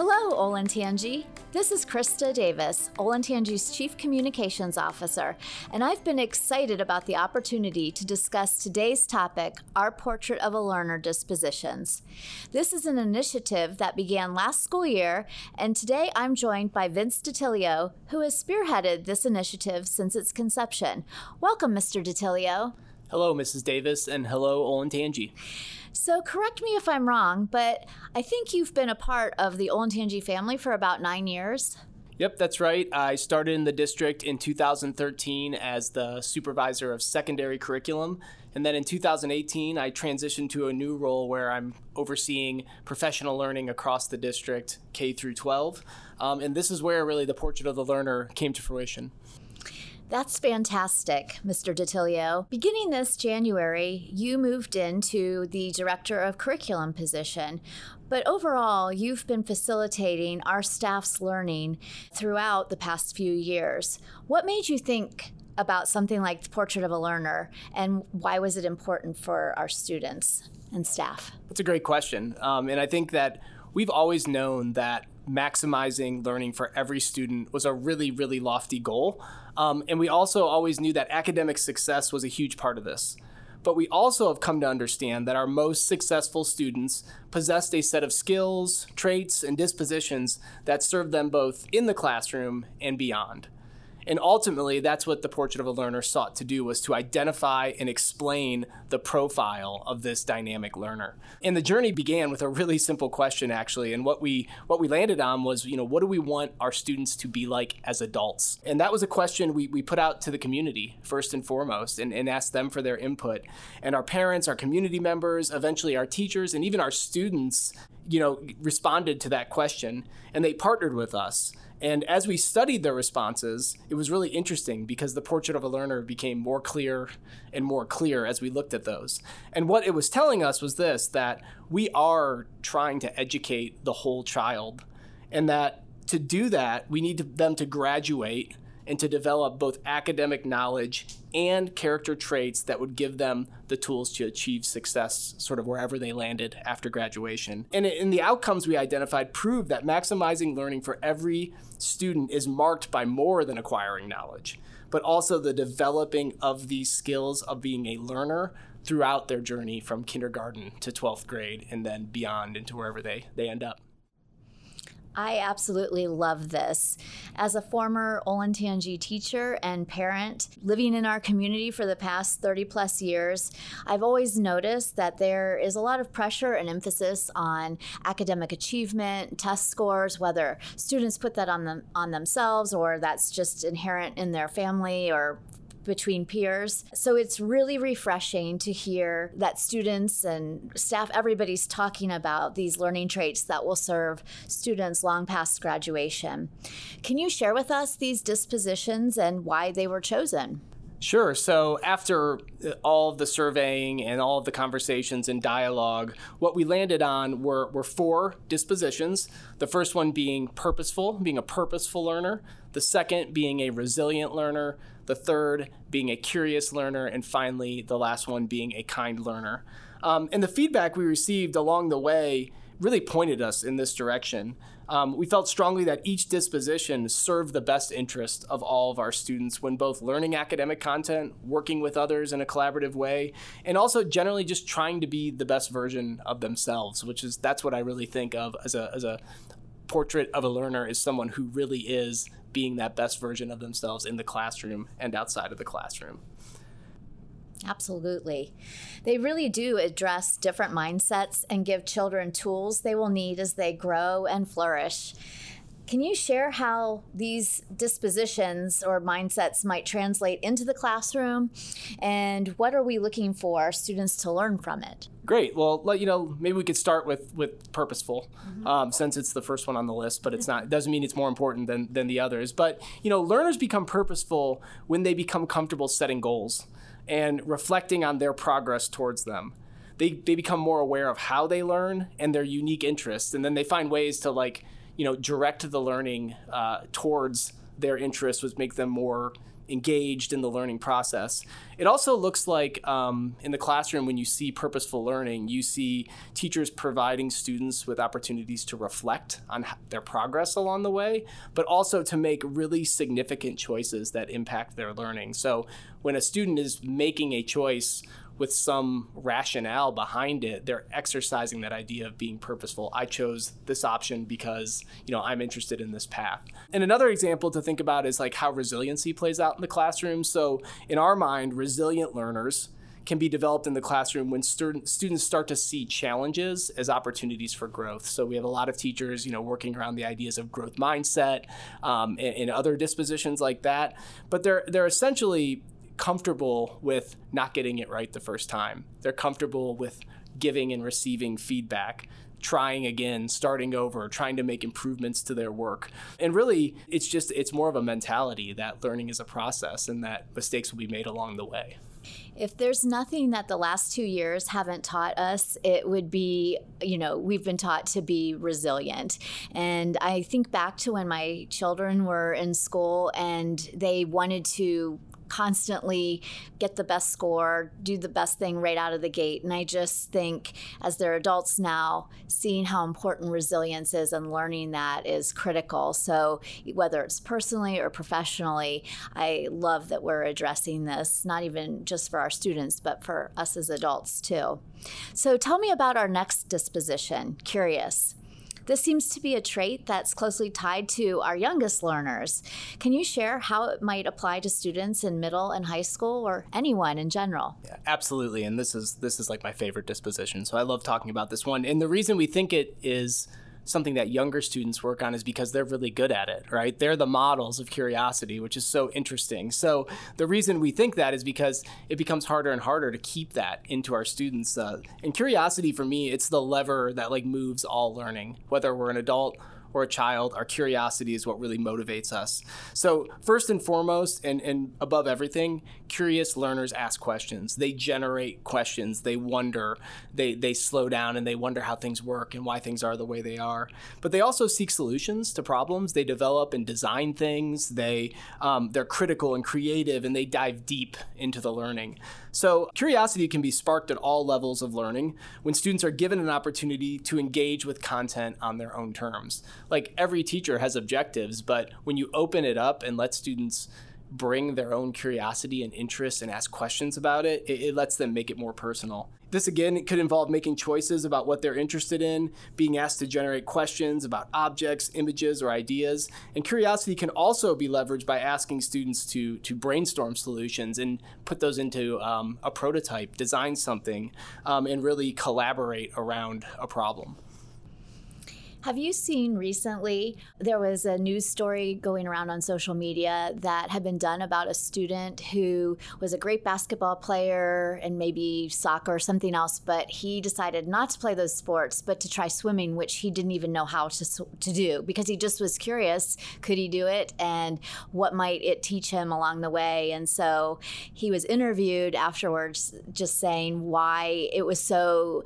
Hello, Olentangy. This is Krista Davis, Olentangy's Chief Communications Officer, and I've been excited about the opportunity to discuss today's topic, Our Portrait of a Learner Dispositions. This is an initiative that began last school year, and today I'm joined by Vince DiTilio, who has spearheaded this initiative since its conception. Welcome, Mr. DiTilio. Hello, Mrs. Davis, and hello, Olentangy. So, correct me if I'm wrong, but I think you've been a part of the Olentangy family for about nine years. Yep, that's right. I started in the district in 2013 as the supervisor of secondary curriculum. And then in 2018, I transitioned to a new role where I'm overseeing professional learning across the district, K through 12. Um, and this is where really the portrait of the learner came to fruition. That's fantastic, Mr. DiTilio. Beginning this January, you moved into the Director of Curriculum position, but overall, you've been facilitating our staff's learning throughout the past few years. What made you think about something like the Portrait of a Learner, and why was it important for our students and staff? That's a great question. Um, and I think that we've always known that maximizing learning for every student was a really, really lofty goal. Um, and we also always knew that academic success was a huge part of this. But we also have come to understand that our most successful students possessed a set of skills, traits, and dispositions that served them both in the classroom and beyond. And ultimately, that's what the Portrait of a Learner sought to do was to identify and explain the profile of this dynamic learner. And the journey began with a really simple question actually, and what we what we landed on was, you know, what do we want our students to be like as adults? And that was a question we, we put out to the community first and foremost and, and asked them for their input. And our parents, our community members, eventually our teachers, and even our students, you know, responded to that question and they partnered with us and as we studied their responses, it was really interesting because the portrait of a learner became more clear and more clear as we looked at those. And what it was telling us was this that we are trying to educate the whole child, and that to do that, we need them to graduate and to develop both academic knowledge and character traits that would give them the tools to achieve success sort of wherever they landed after graduation. And in the outcomes we identified proved that maximizing learning for every student is marked by more than acquiring knowledge, but also the developing of these skills of being a learner throughout their journey from kindergarten to 12th grade and then beyond into wherever they, they end up. I absolutely love this. As a former Olentangy teacher and parent living in our community for the past 30 plus years, I've always noticed that there is a lot of pressure and emphasis on academic achievement, test scores, whether students put that on them on themselves or that's just inherent in their family or between peers. So it's really refreshing to hear that students and staff, everybody's talking about these learning traits that will serve students long past graduation. Can you share with us these dispositions and why they were chosen? Sure. So, after all of the surveying and all of the conversations and dialogue, what we landed on were, were four dispositions. The first one being purposeful, being a purposeful learner. The second being a resilient learner the third being a curious learner, and finally, the last one being a kind learner. Um, and the feedback we received along the way really pointed us in this direction. Um, we felt strongly that each disposition served the best interest of all of our students when both learning academic content, working with others in a collaborative way, and also generally just trying to be the best version of themselves, which is that's what I really think of as a, as a portrait of a learner is someone who really is being that best version of themselves in the classroom and outside of the classroom. Absolutely. They really do address different mindsets and give children tools they will need as they grow and flourish. Can you share how these dispositions or mindsets might translate into the classroom and what are we looking for students to learn from it? Great. Well, let you know, maybe we could start with with purposeful, mm-hmm. um, since it's the first one on the list. But it's not. It doesn't mean it's more important than than the others. But you know, learners become purposeful when they become comfortable setting goals and reflecting on their progress towards them. They they become more aware of how they learn and their unique interests, and then they find ways to like you know direct the learning uh, towards their interests, which make them more engaged in the learning process. It also looks like um, in the classroom, when you see purposeful learning, you see teachers providing students with opportunities to reflect on their progress along the way, but also to make really significant choices that impact their learning. So when a student is making a choice, with some rationale behind it, they're exercising that idea of being purposeful. I chose this option because, you know, I'm interested in this path. And another example to think about is like how resiliency plays out in the classroom. So, in our mind, resilient learners can be developed in the classroom when students start to see challenges as opportunities for growth. So we have a lot of teachers, you know, working around the ideas of growth mindset um, and, and other dispositions like that. But they're they're essentially comfortable with not getting it right the first time. They're comfortable with giving and receiving feedback trying again, starting over, trying to make improvements to their work. And really, it's just it's more of a mentality that learning is a process and that mistakes will be made along the way. If there's nothing that the last 2 years haven't taught us, it would be, you know, we've been taught to be resilient. And I think back to when my children were in school and they wanted to constantly get the best score, do the best thing right out of the gate. And I just think as they're adults now, seeing how important resilience is and learning that is critical. So whether it's personally or professionally, I love that we're addressing this, not even just for our students, but for us as adults too. So tell me about our next disposition, curious. This seems to be a trait that's closely tied to our youngest learners. Can you share how it might apply to students in middle and high school or anyone in general? Yeah, absolutely. And this is this is like my favorite disposition. So I love talking about this one. And the reason we think it is something that younger students work on is because they're really good at it, right? They're the models of curiosity, which is so interesting. So the reason we think that is because it becomes harder and harder to keep that into our students. Uh, and curiosity for me, it's the lever that like moves all learning, whether we're an adult or a child, our curiosity is what really motivates us. So, first and foremost, and, and above everything, curious learners ask questions. They generate questions. They wonder. They, they slow down and they wonder how things work and why things are the way they are. But they also seek solutions to problems. They develop and design things. They, um, they're critical and creative and they dive deep into the learning. So, curiosity can be sparked at all levels of learning when students are given an opportunity to engage with content on their own terms. Like every teacher has objectives, but when you open it up and let students bring their own curiosity and interest and ask questions about it, it, it lets them make it more personal. This again could involve making choices about what they're interested in, being asked to generate questions about objects, images, or ideas. And curiosity can also be leveraged by asking students to, to brainstorm solutions and put those into um, a prototype, design something, um, and really collaborate around a problem. Have you seen recently? There was a news story going around on social media that had been done about a student who was a great basketball player and maybe soccer or something else, but he decided not to play those sports, but to try swimming, which he didn't even know how to, to do because he just was curious could he do it and what might it teach him along the way. And so he was interviewed afterwards, just saying why it was so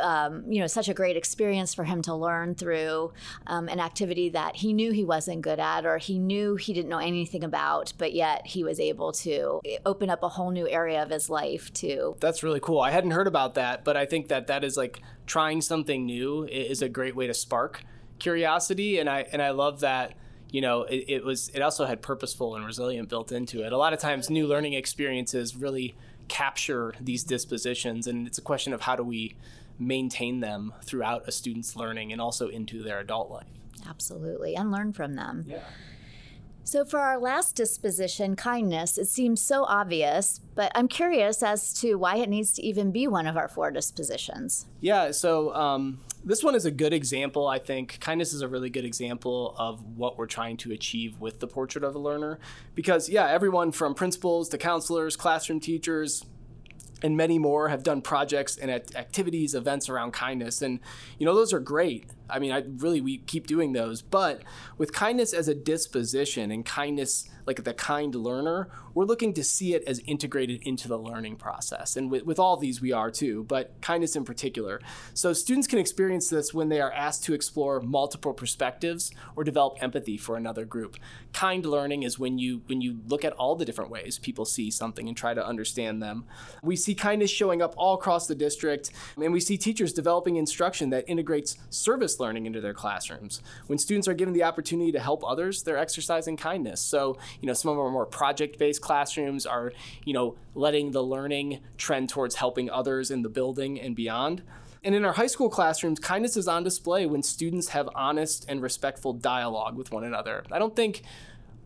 um, you know, such a great experience for him to learn through um, an activity that he knew he wasn't good at or he knew he didn't know anything about, but yet he was able to open up a whole new area of his life to. That's really cool. I hadn't heard about that, but I think that that is like trying something new is a great way to spark curiosity, and I and I love that you know it, it, was it also had purposeful and resilient built into it a lot of times new learning experiences really capture these dispositions and it's a question of how do we maintain them throughout a student's learning and also into their adult life. Absolutely, and learn from them. Yeah. So, for our last disposition, kindness, it seems so obvious, but I'm curious as to why it needs to even be one of our four dispositions. Yeah, so um, this one is a good example, I think. Kindness is a really good example of what we're trying to achieve with the portrait of a learner. Because, yeah, everyone from principals to counselors, classroom teachers, and many more have done projects and activities, events around kindness. And, you know, those are great. I mean, I really we keep doing those, but with kindness as a disposition and kindness like the kind learner, we're looking to see it as integrated into the learning process. And with, with all these, we are too, but kindness in particular. So students can experience this when they are asked to explore multiple perspectives or develop empathy for another group. Kind learning is when you when you look at all the different ways people see something and try to understand them. We see kindness showing up all across the district, and we see teachers developing instruction that integrates service learning into their classrooms. When students are given the opportunity to help others, they're exercising kindness. So you know, some of our more project-based classrooms are, you know, letting the learning trend towards helping others in the building and beyond. And in our high school classrooms, kindness is on display when students have honest and respectful dialogue with one another. I don't think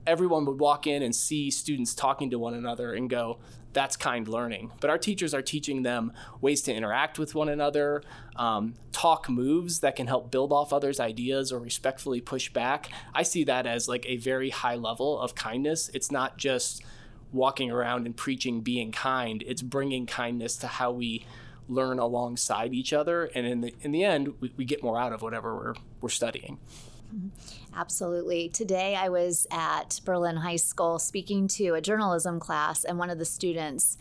everyone would walk in and see students talking to one another and go, that's kind learning. But our teachers are teaching them ways to interact with one another, um, talk moves that can help build off others' ideas or respectfully push back. I see that as like a very high level of kindness. It's not just walking around and preaching being kind, it's bringing kindness to how we learn alongside each other. And in the, in the end, we, we get more out of whatever we're, we're studying. Absolutely. Today I was at Berlin High School speaking to a journalism class, and one of the students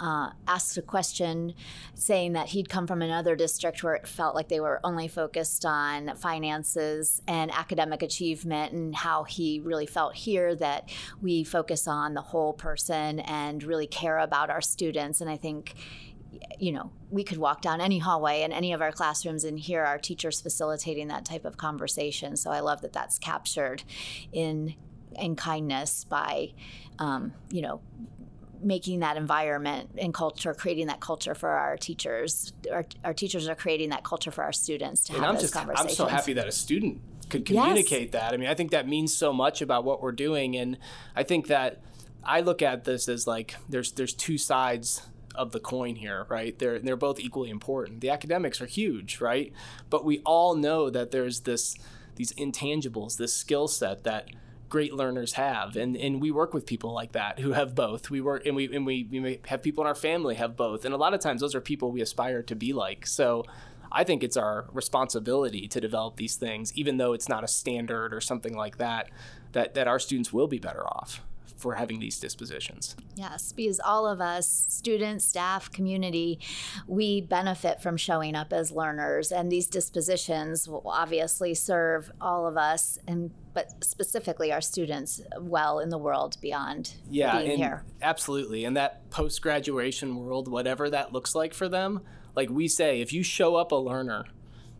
uh, asked a question saying that he'd come from another district where it felt like they were only focused on finances and academic achievement, and how he really felt here that we focus on the whole person and really care about our students. And I think you know, we could walk down any hallway in any of our classrooms and hear our teachers facilitating that type of conversation. So I love that that's captured in in kindness by, um, you know, making that environment and culture, creating that culture for our teachers. Our, our teachers are creating that culture for our students to and have I'm those just, conversations. I'm so happy that a student could communicate yes. that. I mean, I think that means so much about what we're doing, and I think that I look at this as like there's there's two sides of the coin here, right? They're they're both equally important. The academics are huge, right? But we all know that there's this these intangibles, this skill set that great learners have and and we work with people like that who have both we work and we and we, we have people in our family have both and a lot of times those are people we aspire to be like so I think it's our responsibility to develop these things even though it's not a standard or something like that that that our students will be better off for having these dispositions. Yes, because all of us, students, staff, community, we benefit from showing up as learners, and these dispositions will obviously serve all of us and but specifically our students well in the world beyond yeah, being here. Absolutely. And that post graduation world, whatever that looks like for them, like we say, if you show up a learner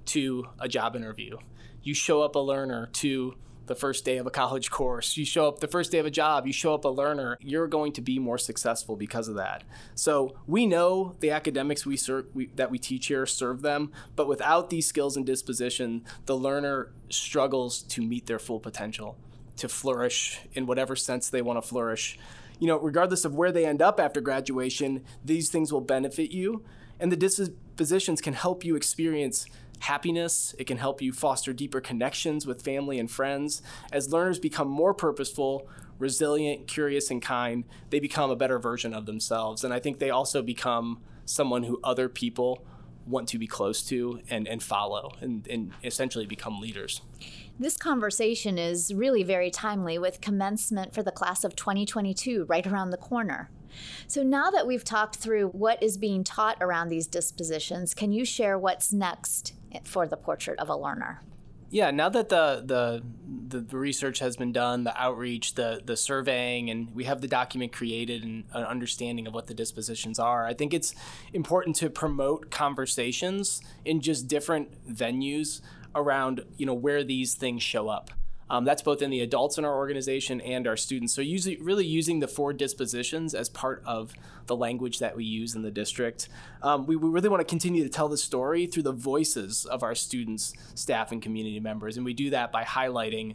to a job interview, you show up a learner to the first day of a college course, you show up the first day of a job, you show up a learner, you're going to be more successful because of that. So we know the academics we, we that we teach here serve them, but without these skills and disposition, the learner struggles to meet their full potential, to flourish in whatever sense they want to flourish. You know, regardless of where they end up after graduation, these things will benefit you, and the dispositions can help you experience happiness. It can help you foster deeper connections with family and friends. As learners become more purposeful, resilient, curious, and kind, they become a better version of themselves. And I think they also become someone who other people want to be close to and, and follow and, and essentially become leaders. This conversation is really very timely with commencement for the class of 2022 right around the corner. So now that we've talked through what is being taught around these dispositions, can you share what's next for the portrait of a learner? Yeah, now that the, the the research has been done, the outreach, the the surveying, and we have the document created and an understanding of what the dispositions are, I think it's important to promote conversations in just different venues around you know where these things show up. Um, that's both in the adults in our organization and our students. So, using, really using the four dispositions as part of the language that we use in the district. Um, we, we really want to continue to tell the story through the voices of our students, staff, and community members. And we do that by highlighting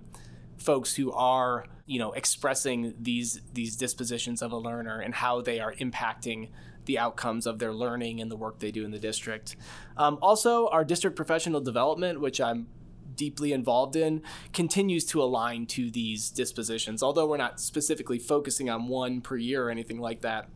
folks who are you know expressing these these dispositions of a learner and how they are impacting the outcomes of their learning and the work they do in the district. Um, also, our district professional development, which I'm deeply involved in continues to align to these dispositions. Although we're not specifically focusing on one per year or anything like that,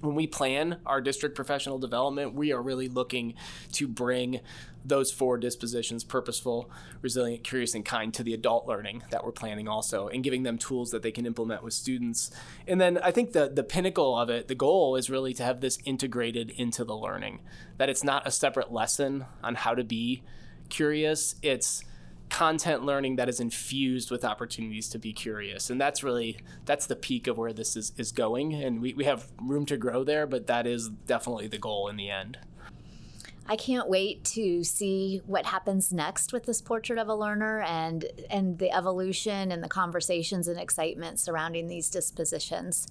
when we plan our district professional development, we are really looking to bring those four dispositions purposeful, resilient, curious, and kind to the adult learning that we're planning also, and giving them tools that they can implement with students. And then I think the, the pinnacle of it, the goal is really to have this integrated into the learning, that it's not a separate lesson on how to be curious. It's content learning that is infused with opportunities to be curious and that's really that's the peak of where this is, is going and we, we have room to grow there but that is definitely the goal in the end I can't wait to see what happens next with this portrait of a learner and and the evolution and the conversations and excitement surrounding these dispositions.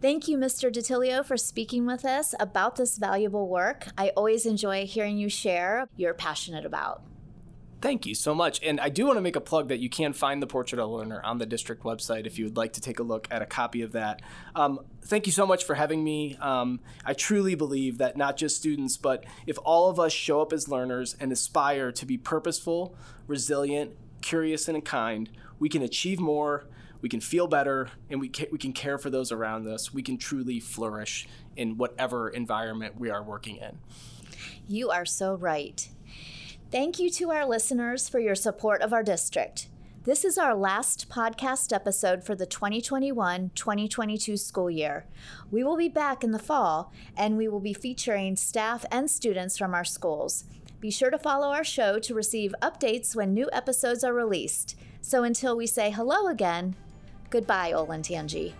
Thank you, Mr. DiTilio, for speaking with us about this valuable work. I always enjoy hearing you share you're passionate about. Thank you so much. And I do want to make a plug that you can find the Portrait of a Learner on the district website if you would like to take a look at a copy of that. Um, thank you so much for having me. Um, I truly believe that not just students, but if all of us show up as learners and aspire to be purposeful, resilient, curious, and kind, we can achieve more, we can feel better, and we, ca- we can care for those around us. We can truly flourish in whatever environment we are working in. You are so right. Thank you to our listeners for your support of our district. This is our last podcast episode for the 2021 2022 school year. We will be back in the fall and we will be featuring staff and students from our schools. Be sure to follow our show to receive updates when new episodes are released. So until we say hello again, goodbye, Olentangy.